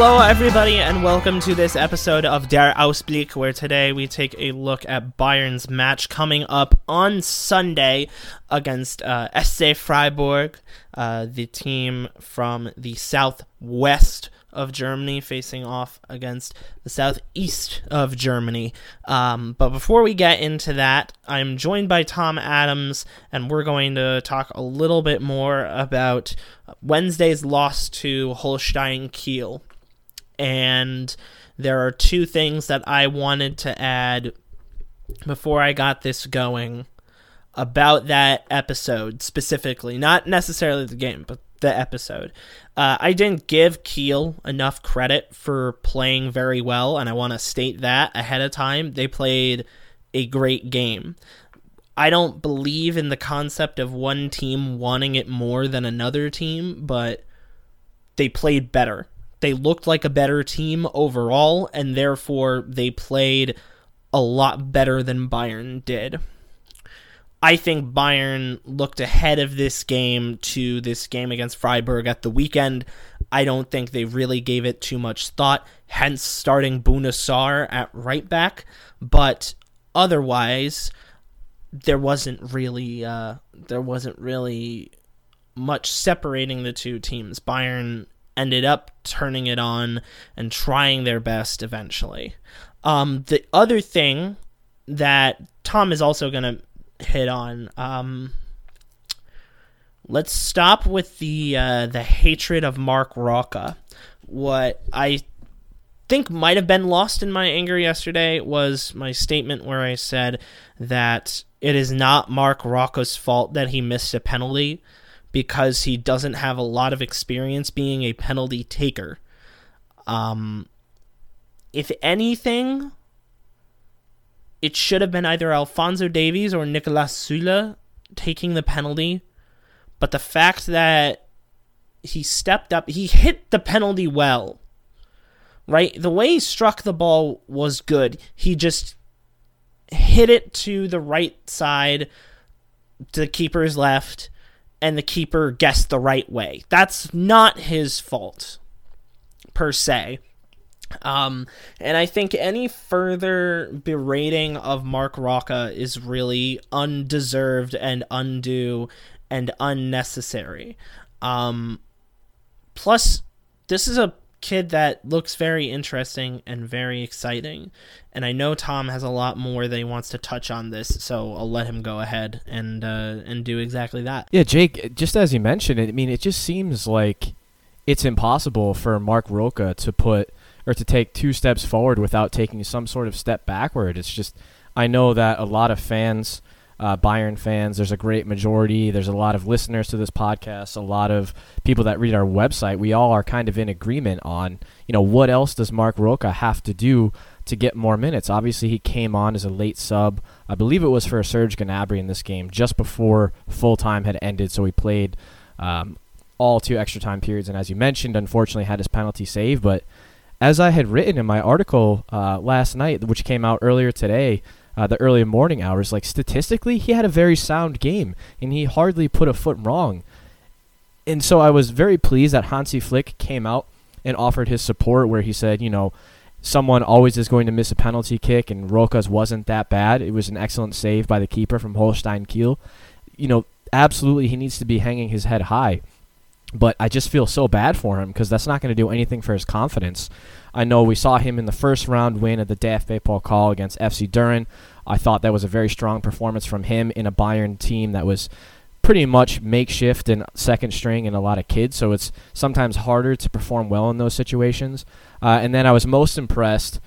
Hello, everybody, and welcome to this episode of Der Ausblick, where today we take a look at Bayern's match coming up on Sunday against uh, SC Freiburg, uh, the team from the southwest of Germany, facing off against the southeast of Germany. Um, but before we get into that, I'm joined by Tom Adams, and we're going to talk a little bit more about Wednesday's loss to Holstein Kiel and there are two things that I wanted to add before I got this going about that episode specifically, not necessarily the game, but the episode. Uh, I didn't give Kiel enough credit for playing very well, and I want to state that ahead of time. They played a great game. I don't believe in the concept of one team wanting it more than another team, but they played better they looked like a better team overall, and therefore they played a lot better than Bayern did. I think Bayern looked ahead of this game to this game against Freiburg at the weekend. I don't think they really gave it too much thought, hence starting Bouna Sarr at right back. But otherwise, there wasn't really uh, there wasn't really much separating the two teams. Bayern ended up turning it on and trying their best eventually. Um, the other thing that Tom is also going to hit on. Um, let's stop with the uh, the hatred of Marc Roca. What I think might have been lost in my anger yesterday was my statement where I said that it is not Marc Roca's fault that he missed a penalty because he doesn't have a lot of experience being a penalty taker. Um, if anything, it should have been either Alphonso Davies or Niklas Süle taking the penalty. But the fact that he stepped up, he hit the penalty well. Right? The way he struck the ball was good. He just hit it to the right side, to the keeper's left, and the keeper guessed the right way. That's not his fault, per se. Um, and I think any further berating of Marc Roca is really undeserved and undue and unnecessary. Um, plus, this is a kid that looks very interesting and very exciting. And I know Tom has a lot more that he wants to touch on this, so I'll let him go ahead and uh, and do exactly that. Yeah, Jake. Just as you mentioned, I mean, it just seems like it's impossible for Marc Roca to put or to take two steps forward without taking some sort of step backward. It's just I know that a lot of fans uh, Bayern fans. There's a great majority. There's a lot of listeners to this podcast. A lot of people that read our website. We all are kind of in agreement on, you know, what else does Marc Roca have to do to get more minutes? Obviously, he came on as a late sub. I believe it was for Serge Gnabry in this game, just before full time had ended. So he played um, all two extra time periods, and as you mentioned, unfortunately had his penalty save. But as I had written in my article uh, last night, which came out earlier today, uh, the early morning hours, like statistically, he had a very sound game and he hardly put a foot wrong. And so I was very pleased that Hansi Flick came out and offered his support, where he said, you know, someone always is going to miss a penalty kick, and Roca's wasn't that bad. It was an excellent save by the keeper from Holstein Kiel. You know, absolutely, he needs to be hanging his head high. But I just feel so bad for him because that's not going to do anything for his confidence. I know we saw him in the first round win at the DFB-Pokal against FC Düren. I thought that was a very strong performance from him in a Bayern team that was pretty much makeshift and second string and a lot of kids, so it's sometimes harder to perform well in those situations. Uh, and then I was most impressed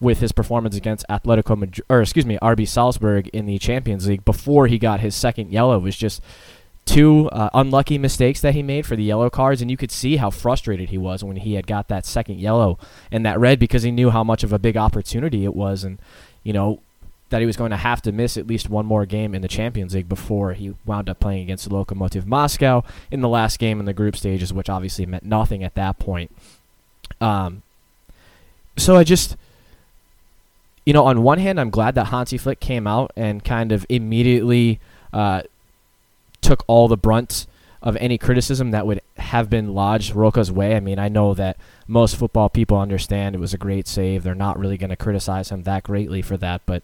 with his performance against Atletico Madrid, or excuse me, RB Salzburg in the Champions League before he got his second yellow. Was just two uh, unlucky mistakes that he made for the yellow cards, and you could see how frustrated he was when he had got that second yellow and that red because he knew how much of a big opportunity it was, and you know that he was going to have to miss at least one more game in the Champions League before he wound up playing against Lokomotiv Moscow in the last game in the group stages, which obviously meant nothing at that point. Um, so I just. You know, on one hand, I'm glad that Hansi Flick came out and kind of immediately uh, took all the brunt of any criticism that would have been lodged Roca's way. I mean, I know that most football people understand it was a great save. They're not really going to criticize him that greatly for that, but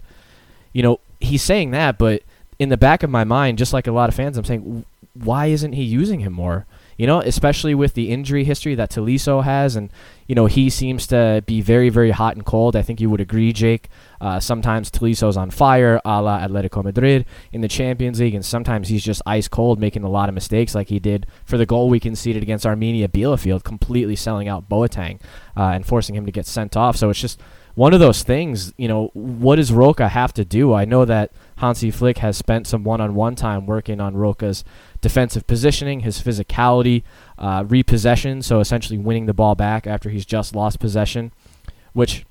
you know, he's saying that, but in the back of my mind, just like a lot of fans, I'm saying, why isn't he using him more? You know, especially with the injury history that Tolisso has, and you know he seems to be very, very hot and cold. I think you would agree, Jake. Uh, sometimes Tolisso's on fire, a la Atletico Madrid in the Champions League, and sometimes he's just ice cold, making a lot of mistakes, like he did for the goal we conceded against Arminia Bielefeld, completely selling out Boateng uh, and forcing him to get sent off. So it's just one of those things. You know, what does Roca have to do? I know that Hansi Flick has spent some one-on-one time working on Roca's defensive positioning, his physicality, uh, repossession, so essentially winning the ball back after he's just lost possession, which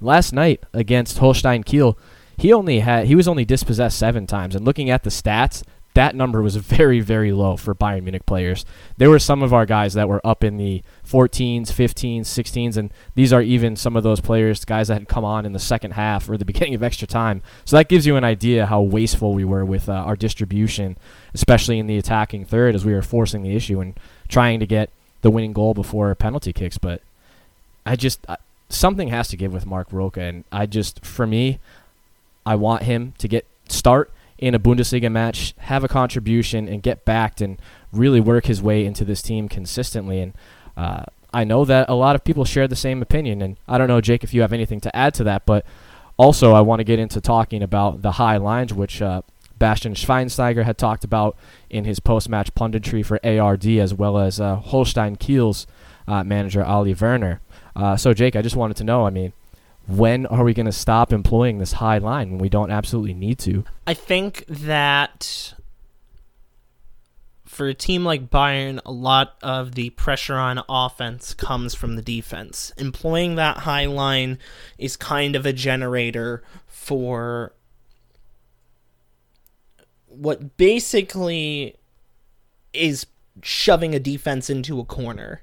last night against Holstein Kiel, he only had he was only dispossessed seven times. And looking at the stats, that number was very, very low for Bayern Munich players. There were some of our guys that were up in the 14s, 15s, 16s, and these are even some of those players, guys that had come on in the second half or the beginning of extra time. So that gives you an idea how wasteful we were with uh, our distribution, especially in the attacking third, as we were forcing the issue and trying to get the winning goal before penalty kicks. But I just uh, something has to give with Marc Roca, and I just for me, I want him to get start in a Bundesliga match, have a contribution, and get backed and really work his way into this team consistently. And uh, I know that a lot of people share the same opinion. And I don't know, Jake, if you have anything to add to that, but also I want to get into talking about the high lines, which uh, Bastian Schweinsteiger had talked about in his post-match punditry for ARD, as well as uh, Holstein Kiel's uh, manager Ole Werner. Uh, so, Jake, I just wanted to know. I mean, when are we going to stop employing this high line when we don't absolutely need to? I think that for a team like Bayern, a lot of the pressure on offense comes from the defense. Employing that high line is kind of a generator for what basically is shoving a defense into a corner.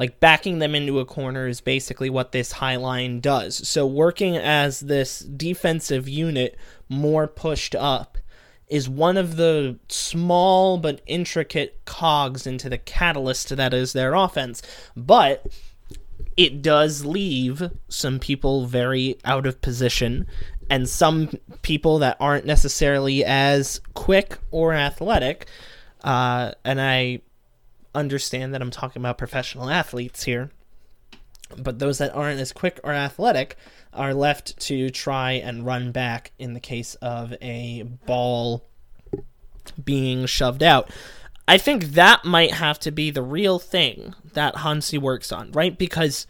Like backing them into a corner is basically what this high line does. So working as this defensive unit more pushed up is one of the small but intricate cogs into the catalyst that is their offense. But it does leave some people very out of position and some people that aren't necessarily as quick or athletic. Uh, and I understand that I'm talking about professional athletes here, but those that aren't as quick or athletic are left to try and run back in the case of a ball being shoved out. I think that might have to be the real thing that Hansi works on, right? Because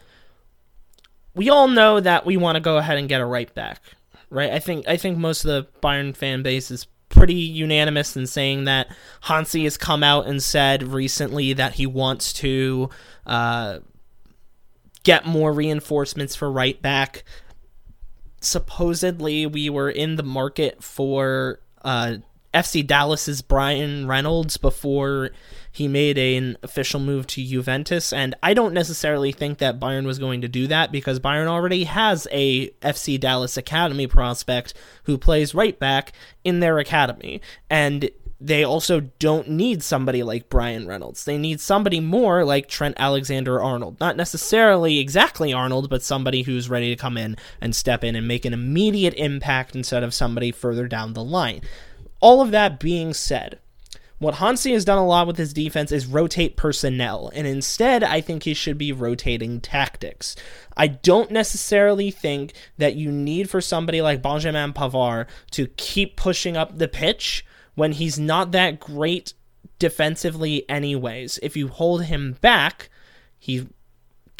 we all know that we want to go ahead and get a right back, right? I think I think most of the Bayern fan base is pretty unanimous in saying that Hansi has come out and said recently that he wants to uh, get more reinforcements for right back. Supposedly, we were in the market for uh, FC Dallas's Bryan Reynolds before he made a, an official move to Juventus, and I don't necessarily think that Bayern was going to do that because Bayern already has a FC Dallas Academy prospect who plays right back in their academy, and they also don't need somebody like Bryan Reynolds. They need somebody more like Trent Alexander Arnold. Not necessarily exactly Arnold, but somebody who's ready to come in and step in and make an immediate impact instead of somebody further down the line. All of that being said, what Hansi has done a lot with his defense is rotate personnel, and instead, I think he should be rotating tactics. I don't necessarily think that you need for somebody like Benjamin Pavard to keep pushing up the pitch when he's not that great defensively, anyways. If you hold him back, he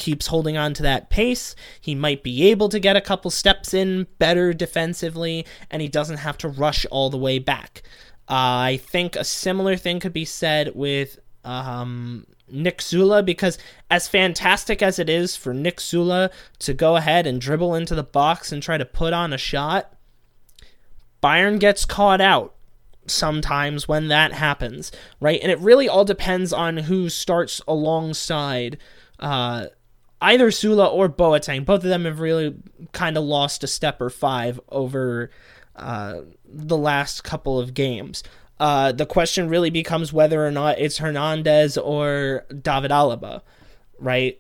keeps holding on to that pace. He might be able to get a couple steps in better defensively, and he doesn't have to rush all the way back. Uh, I think a similar thing could be said with um, Nick Süle because, as fantastic as it is for Nick Süle to go ahead and dribble into the box and try to put on a shot, Bayern gets caught out sometimes when that happens, right? And it really all depends on who starts alongside uh, either Süle or Boateng. Both of them have really kind of lost a step or five over uh, the last couple of games. Uh, the question really becomes whether or not it's Hernandez or David Alaba, right?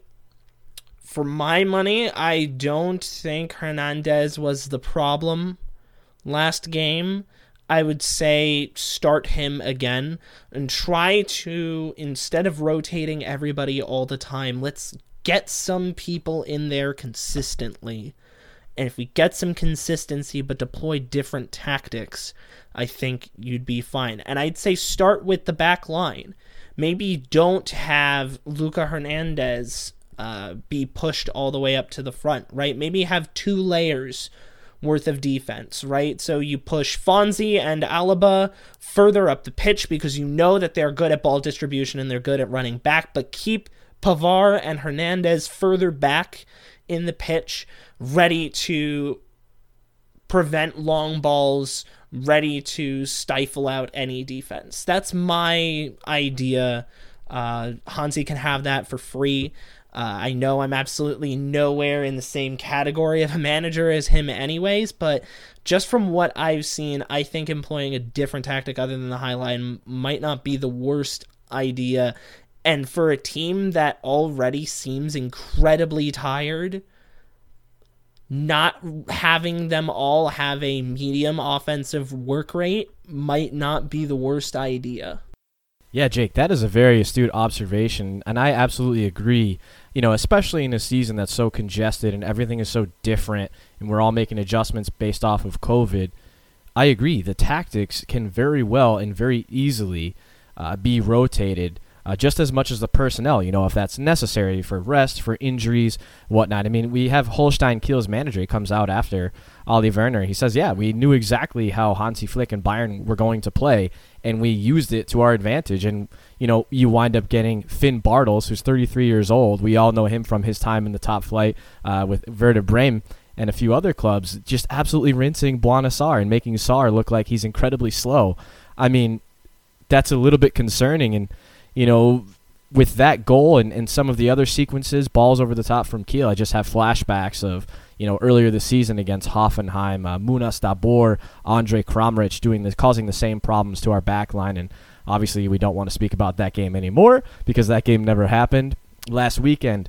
For my money, I don't think Hernandez was the problem last game. I would say start him again and try to, instead of rotating everybody all the time, let's get some people in there consistently. And if we get some consistency but deploy different tactics, I think you'd be fine. And I'd say start with the back line. Maybe don't have Luca Hernandez uh, be pushed all the way up to the front, right? Maybe have two layers worth of defense, right? So you push Fonzie and Alaba further up the pitch because you know that they're good at ball distribution and they're good at running back, but keep Pavard and Hernandez further back in the pitch, ready to prevent long balls, ready to stifle out any defense. That's my idea. Uh, Hansi can have that for free. Uh, I know I'm absolutely nowhere in the same category of a manager as him, anyways, but just from what I've seen, I think employing a different tactic other than the high line might not be the worst idea. And for a team that already seems incredibly tired, not having them all have a medium offensive work rate might not be the worst idea. Yeah, Jake, that is a very astute observation, and I absolutely agree. You know, especially in a season that's so congested and everything is so different, and we're all making adjustments based off of COVID. I agree. The tactics can very well and very easily uh, be rotated uh, just as much as the personnel, you know, if that's necessary for rest, for injuries, whatnot. I mean, we have Holstein Kiel's manager. He comes out after Ole Werner. He says, yeah, we knew exactly how Hansi Flick and Bayern were going to play, and we used it to our advantage. And, you know, you wind up getting Finn Bartels, who's 33 years old. We all know him from his time in the top flight uh, with Werder Bremen and a few other clubs, just absolutely rinsing Bouna Sarr and making Sarr look like he's incredibly slow. I mean, that's a little bit concerning. And, you know, with that goal and, and some of the other sequences, balls over the top from Kiel, I just have flashbacks of, you know, earlier this season against Hoffenheim, uh, Munas Dabbur, Andre Kramaric doing this, causing the same problems to our back line. And obviously, we don't want to speak about that game anymore because that game never happened. Last weekend,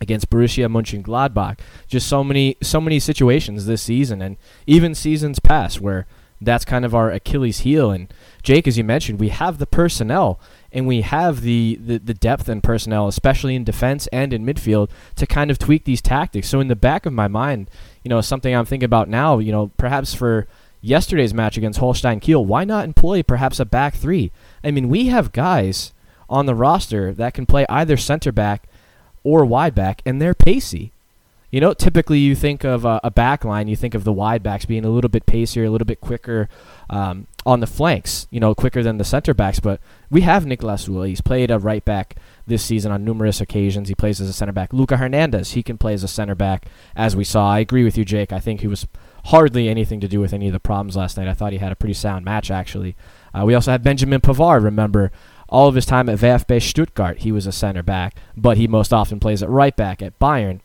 against Borussia Mönchengladbach. Just so many so many situations this season and even seasons past where that's kind of our Achilles heel and Jake as you mentioned, we have the personnel and we have the, the, the depth and personnel, especially in defense and in midfield, to kind of tweak these tactics. So in the back of my mind, you know, something I'm thinking about now, you know, perhaps for yesterday's match against Holstein Kiel, why not employ perhaps a back three? I mean, we have guys on the roster that can play either center back or wide back, and they're pacey. You know, typically you think of a, a back line, you think of the wide backs being a little bit pacier, a little bit quicker um, on the flanks, you know, quicker than the center backs. But we have Niklas Süle. He's played a right back this season on numerous occasions. He plays as a center back. Luca Hernandez, he can play as a center back, as we saw. I agree with you, Jake. I think he was hardly anything to do with any of the problems last night. I thought he had a pretty sound match, actually. Uh, we also had Benjamin Pavard, remember, all of his time at VfB Stuttgart, he was a center back, but he most often plays at right back at Bayern.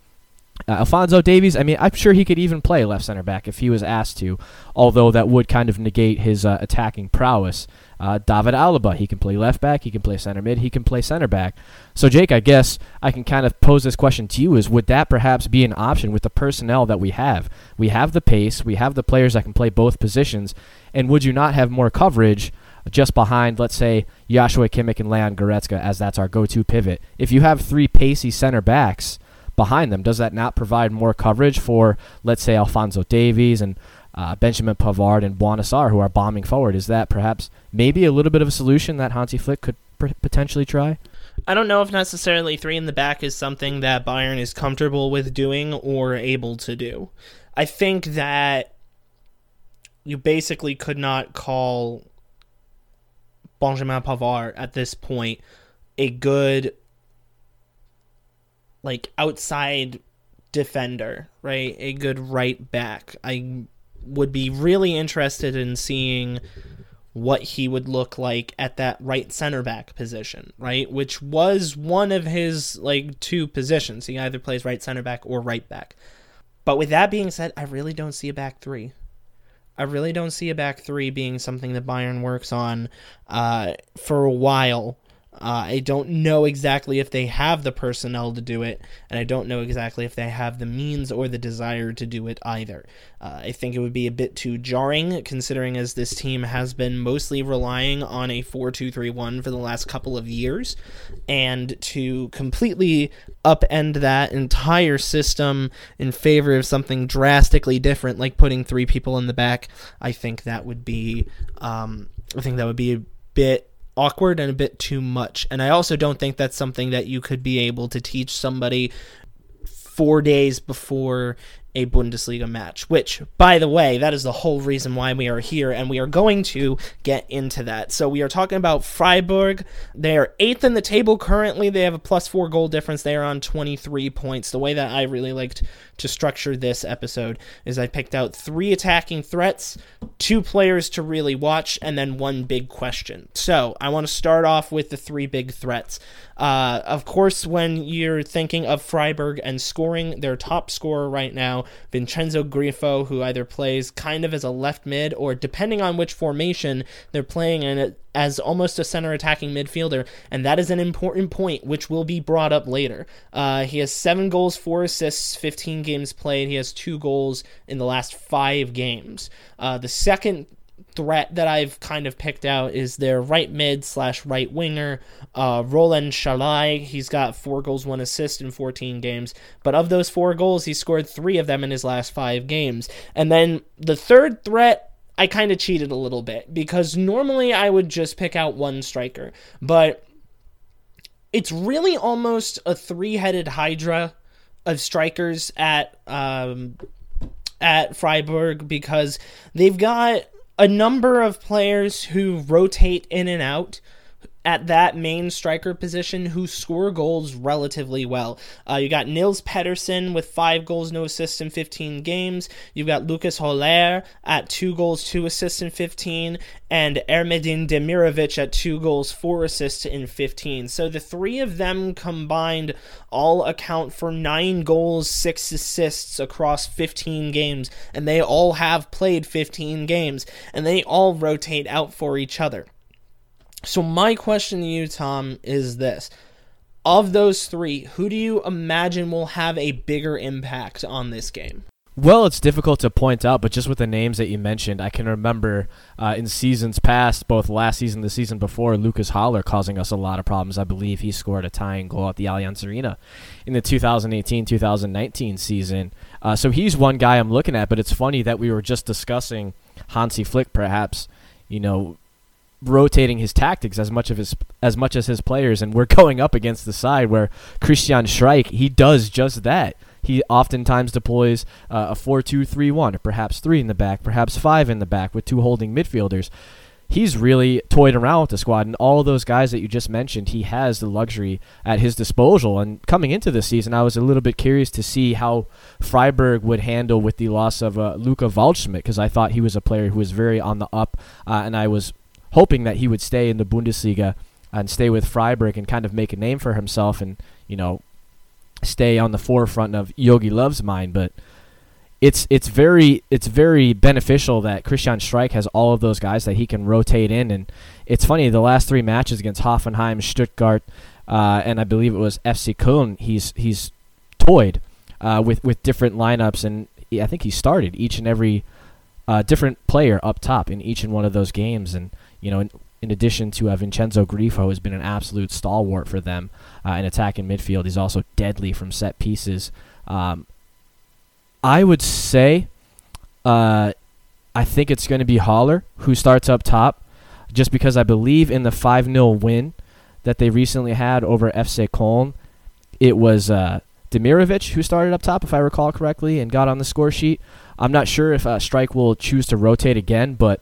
Uh, Alphonso Davies, I mean, I'm sure he could even play left center back if he was asked to, although that would kind of negate his uh, attacking prowess. Uh, David Alaba, he can play left back, he can play center mid, he can play center back. So, Jake, I guess I can kind of pose this question to you: Is would that perhaps be an option with the personnel that we have? We have the pace, we have the players that can play both positions, and would you not have more coverage? just behind, let's say, Joshua Kimmich and Leon Goretzka, as that's our go-to pivot. If you have three pacey center backs behind them, does that not provide more coverage for, let's say, Alphonso Davies and uh, Benjamin Pavard and Bouna Sarr, who are bombing forward? Is that perhaps maybe a little bit of a solution that Hansi Flick could pr- potentially try? I don't know if necessarily three in the back is something that Bayern is comfortable with doing or able to do. I think that you basically could not call Benjamin Pavard at this point a good like outside defender, right? A good right back. I would be really interested in seeing what he would look like at that right center back position, right? Which was one of his like two positions. He either plays right center back or right back. But with that being said, I really don't see a back three. I really don't see a back three being something that Bayern works on uh, for a while. Uh, I don't know exactly if they have the personnel to do it, and I don't know exactly if they have the means or the desire to do it either. Uh, I think it would be a bit too jarring, considering as this team has been mostly relying on a 4 2 3 1 for the last couple of years, and to completely upend that entire system in favor of something drastically different, like putting three people in the back, I think that would be, um, I think that would be a bit awkward and a bit too much. And I also don't think that's something that you could be able to teach somebody four days before a Bundesliga match, which, by the way, that is the whole reason why we are here, and we are going to get into that. So, we are talking about Freiburg. They are eighth in the table currently. They have a plus four goal difference. They are on 23 points. The way that I really liked to structure this episode is I picked out three attacking threats, two players to really watch, and then one big question. So, I want to start off with the three big threats. Uh, of course, when you're thinking of Freiburg and scoring, their top scorer right now, Vincenzo Grifo, who either plays kind of as a left mid or, depending on which formation they're playing in as almost a center attacking midfielder, and that is an important point which will be brought up later. Uh, he has seven goals, four assists, 15 games played. He has two goals in the last five games. Uh, the second threat that I've kind of picked out is their right mid slash right winger, uh, Roland Sallai. He's got four goals, one assist in 14 games. But of those four goals, he scored three of them in his last five games. And then the third threat, I kind of cheated a little bit because normally I would just pick out one striker. But it's really almost a three headed hydra of strikers at. Um, at Freiburg because they've got a number of players who rotate in and out at that main striker position who score goals relatively well. Uh, you got Nils Petersen with five goals, no assists in 15 games. You've got Lucas Höler at two goals, two assists in 15, and Ermedin Demirovic at two goals, four assists in 15. So the three of them combined all account for nine goals, six assists across 15 games, and they all have played 15 games, and they all rotate out for each other. So my question to you, Tom, is this. Of those three, who do you imagine will have a bigger impact on this game? Well, it's difficult to point out, but just with the names that you mentioned, I can remember uh, in seasons past, both last season, and the season before, Lucas Höler causing us a lot of problems. I believe he scored a tying goal at the Allianz Arena in the 2018-2019 season. Uh, so he's one guy I'm looking at, but it's funny that we were just discussing Hansi Flick, perhaps, you know, rotating his tactics as much of his as much as his players, and we're going up against the side where Christian Streich he does just that. He oftentimes deploys uh, a 4-2-3-1, or perhaps three in the back, perhaps five in the back with two holding midfielders. He's really toyed around with the squad, and all those guys that you just mentioned, he has the luxury at his disposal. And coming into this season, I was a little bit curious to see how Freiburg would handle with the loss of uh, Luca Waldschmidt, because I thought he was a player who was very on the up, uh, and I was hoping that he would stay in the Bundesliga and stay with Freiburg and kind of make a name for himself and you know stay on the forefront of Jogi Löw's mind. But it's it's very it's very beneficial that Christian Streich has all of those guys that he can rotate in. And it's funny the last three matches against Hoffenheim, Stuttgart, uh, and I believe it was FC Köln. He's he's toyed uh, with with different lineups, and I think he started each and every uh, different player up top in each and one of those games. And you know, in, in addition to uh, Vincenzo Grifo, has been an absolute stalwart for them uh, in attack and midfield. He's also deadly from set pieces. Um, I would say, uh, I think it's going to be Höler who starts up top, just because I believe in the 5 0 win that they recently had over FC Köln. It was uh, Demirovic who started up top, if I recall correctly, and got on the score sheet. I'm not sure if uh, Streich will choose to rotate again, but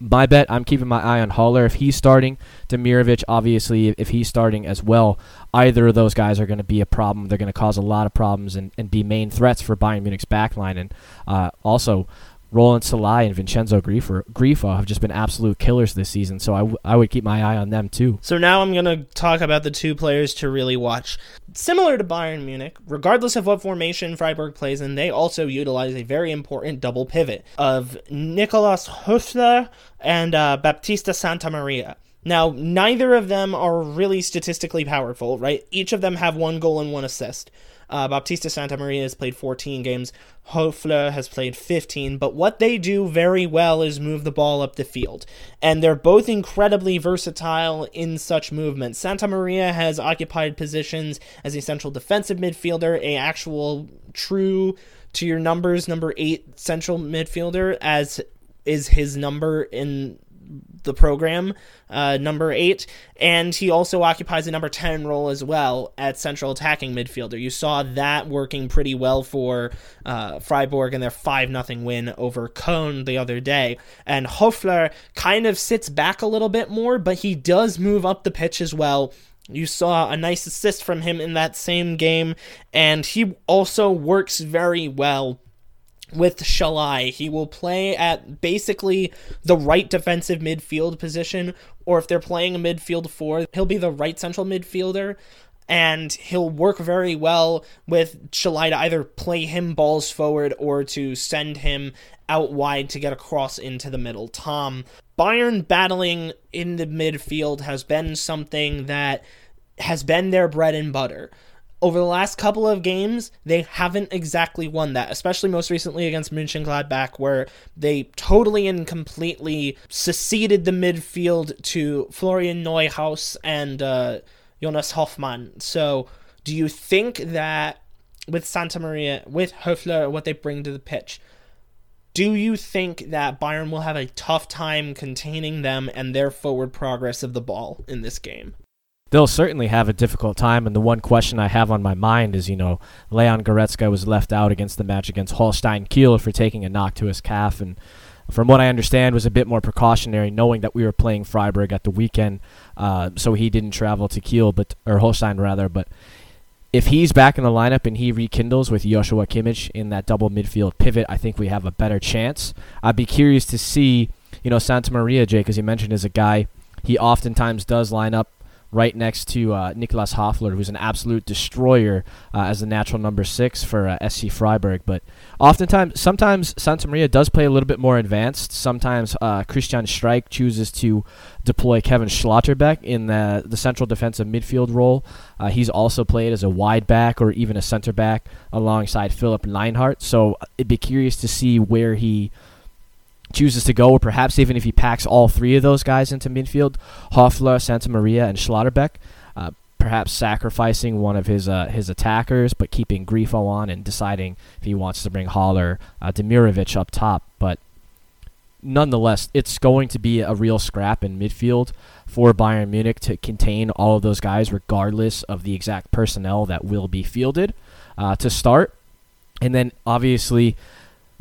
my bet, I'm keeping my eye on Höler. If he's starting, Demirovic, obviously, if he's starting as well, either of those guys are going to be a problem. They're going to cause a lot of problems and, and be main threats for Bayern Munich's backline. And uh, also, Roland Sallai and Vincenzo Grifo, Grifo have just been absolute killers this season. So I, w- I would keep my eye on them too. So now I'm going to talk about the two players to really watch. Similar to Bayern Munich, regardless of what formation Freiburg plays in, they also utilize a very important double pivot of Nicolas Höfler and uh, Baptiste Santamaria. Now, neither of them are really statistically powerful, right? Each of them have one goal and one assist. Uh, Baptiste Santamaria has played 14 games. Höfler has played 15. But what they do very well is move the ball up the field. And they're both incredibly versatile in such movements. Santamaria has occupied positions as a central defensive midfielder, a actual true to your numbers number 8 central midfielder as is his number in the program, uh, number eight, and he also occupies a number 10 role as well at central attacking midfielder. You saw that working pretty well for uh, Freiburg in their 5 0 win over Köln the other day. And Höfler kind of sits back a little bit more, but he does move up the pitch as well. You saw a nice assist from him in that same game, and he also works very well with Sallai. He will play at basically the right defensive midfield position, or if they're playing a midfield four, he'll be the right central midfielder. And he'll work very well with Sallai to either play him balls forward or to send him out wide to get across into the middle. Tom, Bayern battling in the midfield has been something that has been their bread and butter over the last couple of games, they haven't exactly won that, especially most recently against Mönchengladbach, where they totally and completely seceded the midfield to Florian Neuhaus and uh, Jonas Hofmann. So, do you think that with Santamaria, with Höfler, what they bring to the pitch, do you think that Bayern will have a tough time containing them and their forward progress of the ball in this game? They'll certainly have a difficult time. And the one question I have on my mind is, you know, Leon Goretzka was left out against the match against Holstein Kiel for taking a knock to his calf, and from what I understand, was a bit more precautionary, knowing that we were playing Freiburg at the weekend, uh, so he didn't travel to Kiel, but or Holstein rather. But if he's back in the lineup and he rekindles with Joshua Kimmich in that double midfield pivot, I think we have a better chance. I'd be curious to see, you know, Santamaria, Jake, as you mentioned, is a guy he oftentimes does line up right next to uh, Niklas Höfler, who's an absolute destroyer uh, as the natural number six for uh, SC Freiburg. But oftentimes, sometimes Santamaria does play a little bit more advanced. Sometimes uh, Christian Streich chooses to deploy Keven Schlotterbeck in the, the central defensive midfield role. Uh, he's also played as a wide back or even a center back alongside Philipp Lienhart. So it'd be curious to see where he chooses to go, or perhaps even if he packs all three of those guys into midfield, Höfler, Santamaria, and Schlotterbeck, uh, perhaps sacrificing one of his uh, his attackers, but keeping Grifo on and deciding if he wants to bring Höler, uh, Demirovic up top. But nonetheless, it's going to be a real scrap in midfield for Bayern Munich to contain all of those guys, regardless of the exact personnel that will be fielded uh, to start. And then obviously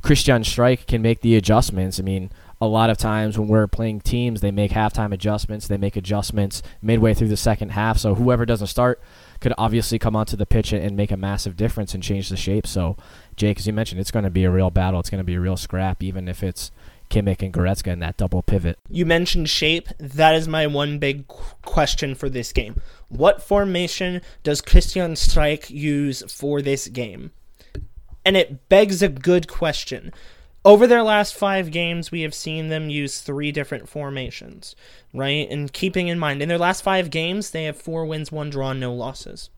Christian Streich can make the adjustments. I mean, a lot of times when we're playing teams, they make halftime adjustments. They make adjustments midway through the second half. So whoever doesn't start could obviously come onto the pitch and make a massive difference and change the shape. So, Jake, as you mentioned, it's going to be a real battle. It's going to be a real scrap, even if it's Kimmich and Goretzka in that double pivot. You mentioned shape. That is my one big question for this game. What formation does Christian Streich use for this game? And it begs a good question. Over their last five games, we have seen them use three different formations, right? And keeping in mind, in their last five games, they have four wins, one draw, no losses.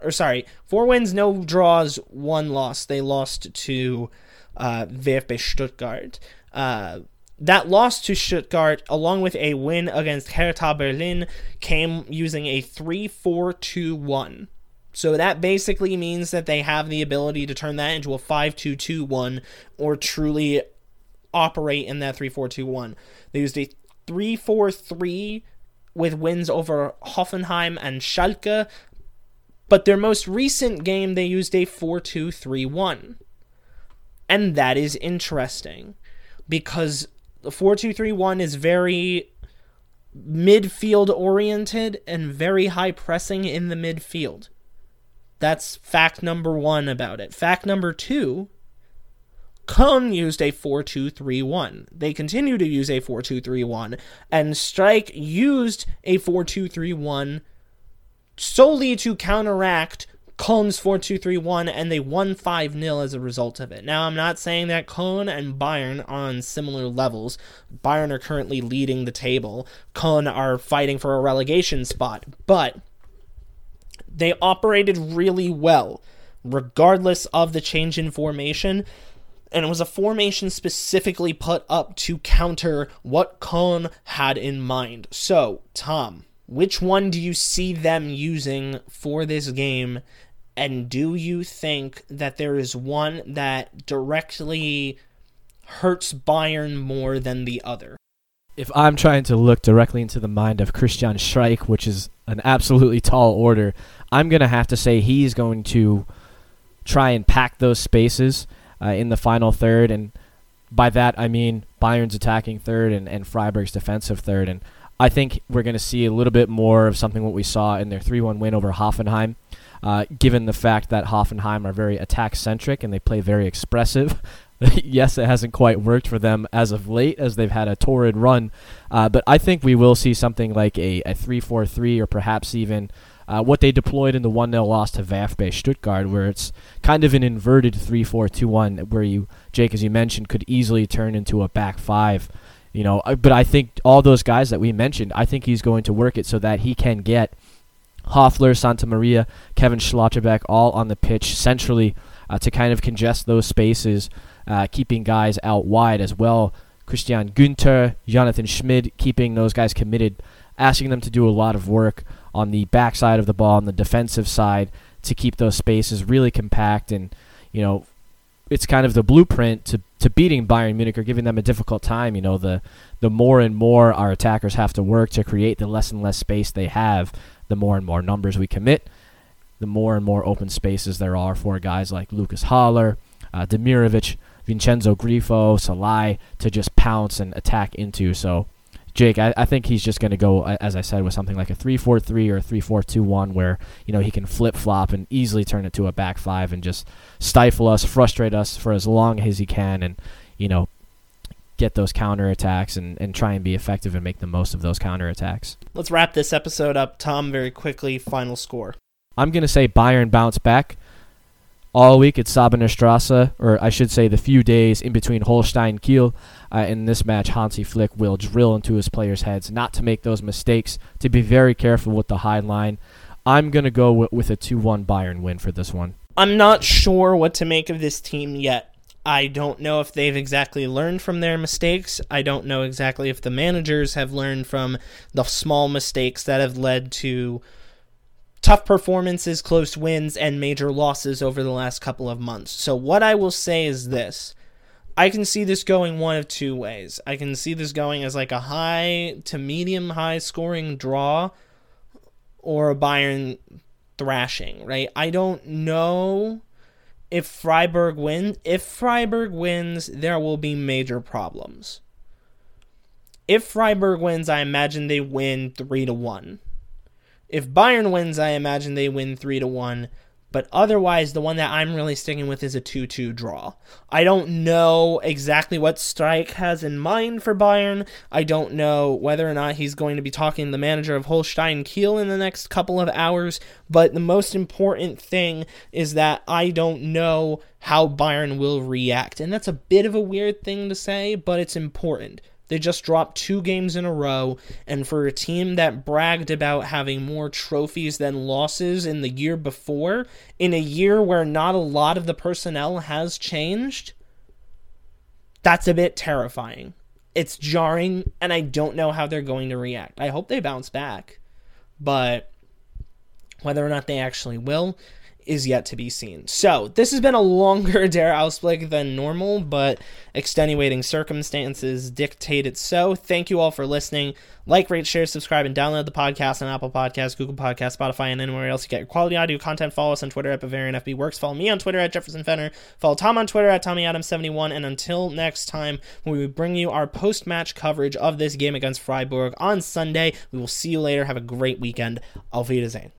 Or sorry, four wins, no draws, one loss. They lost to uh, VfB Stuttgart. Uh, that loss to Stuttgart, along with a win against Hertha Berlin, came using a 3 4 2 1. So that basically means that they have the ability to turn that into a 5 2 2 1 or truly operate in that 3 4 2 1. They used a 3 4 3 with wins over Hoffenheim and Schalke, but their most recent game they used a 4 2 3 1. And that is interesting because the 4 2 3 1 is very midfield oriented and very high pressing in the midfield. That's fact number one about it. Fact number two Köln used a 4 2 3 1. They continue to use a 4 2 3 1. And Streich used a 4 2 3 1 solely to counteract Köln's 4 2 3 1, and they won 5 0 as a result of it. Now, I'm not saying that Köln and Bayern are on similar levels. Bayern are currently leading the table, Köln are fighting for a relegation spot, but they operated really well, regardless of the change in formation. And it was a formation specifically put up to counter what Köln had in mind. So, Tom, which one do you see them using for this game? And do you think that there is one that directly hurts Bayern more than the other? If I'm trying to look directly into the mind of Christian Streich, which is an absolutely tall order, I'm going to have to say he's going to try and pack those spaces uh, in the final third. And by that, I mean Bayern's attacking third and, and Freiburg's defensive third. And I think we're going to see a little bit more of something what we saw in their 3 1 win over Hoffenheim. Uh, given the fact that Hoffenheim are very attack centric and they play very expressive. yes, it hasn't quite worked for them as of late, as they've had a torrid run. Uh, but I think we will see something like a, a 3 4 3 or perhaps even uh, what they deployed in the 1 0 loss to VfB Stuttgart, where it's kind of an inverted 3 4 2 1, where you, Jake, as you mentioned, could easily turn into a back five. You know, uh, but I think all those guys that we mentioned, I think he's going to work it so that he can get Höfler, Santa Maria, Keven Schlotterbeck all on the pitch centrally uh, to kind of congest those spaces, uh, keeping guys out wide as well. Christian Günther, Jonathan Schmid, keeping those guys committed, asking them to do a lot of work on the backside of the ball, on the defensive side, to keep those spaces really compact and, you know, it's kind of the blueprint to, to beating Bayern Munich or giving them a difficult time. You know, the the more and more our attackers have to work to create the less and less space they have, the more and more numbers we commit, the more and more open spaces there are for guys like Lucas Höler, uh, Demirovic, Vincenzo Grifo, Sallai to just pounce and attack into. So Jake, I, I think he's just going to go, as I said, with something like a 3 4 3 or a 3 4 2 1, where you know he can flip flop and easily turn it to a back five and just stifle us, frustrate us for as long as he can, and you know get those counter attacks and, and try and be effective and make the most of those counter attacks. Let's wrap this episode up, Tom, very quickly. Final score. I'm going to say Bayern bounce back all week at Säbener Strasse, or I should say the few days in between Holstein Kiel. Uh, in this match, Hansi Flick will drill into his players' heads not to make those mistakes, to be very careful with the high line. I'm going to go w- with a 2 1 Bayern win for this one. I'm not sure what to make of this team yet. I don't know if they've exactly learned from their mistakes. I don't know exactly if the managers have learned from the small mistakes that have led to tough performances, close wins, and major losses over the last couple of months. So, what I will say is this I can see this going one of two ways. I can see this going as like a high to medium high scoring draw or a Bayern thrashing, right? I don't know if Freiburg wins. If Freiburg wins, there will be major problems. If Freiburg wins, I imagine they win 3 to 1. If Bayern wins, I imagine they win 3 to 1. But otherwise, the one that I'm really sticking with is a 2 2 draw. I don't know exactly what Streich has in mind for Bayern. I don't know whether or not he's going to be talking to the manager of Holstein Kiel in the next couple of hours. But the most important thing is that I don't know how Bayern will react. And that's a bit of a weird thing to say, but it's important. They just dropped two games in a row, and for a team that bragged about having more trophies than losses in the year before, in a year where not a lot of the personnel has changed, that's a bit terrifying. It's jarring, and I don't know how they're going to react. I hope they bounce back, but whether or not they actually will is yet to be seen. So, this has been a longer Der Ausblick than normal, but extenuating circumstances dictate it so. Thank you all for listening. Like, rate, share, subscribe, and download the podcast on Apple Podcasts, Google Podcasts, Spotify, and anywhere else you get your quality audio content. Follow us on Twitter at BavarianFBWorks. Follow me on Twitter at Jefferson Fenner. Follow Tom on Twitter at TommyAdams71. And until next time, when we bring you our post match coverage of this game against Freiburg on Sunday, we will see you later. Have a great weekend. Auf Wiedersehen.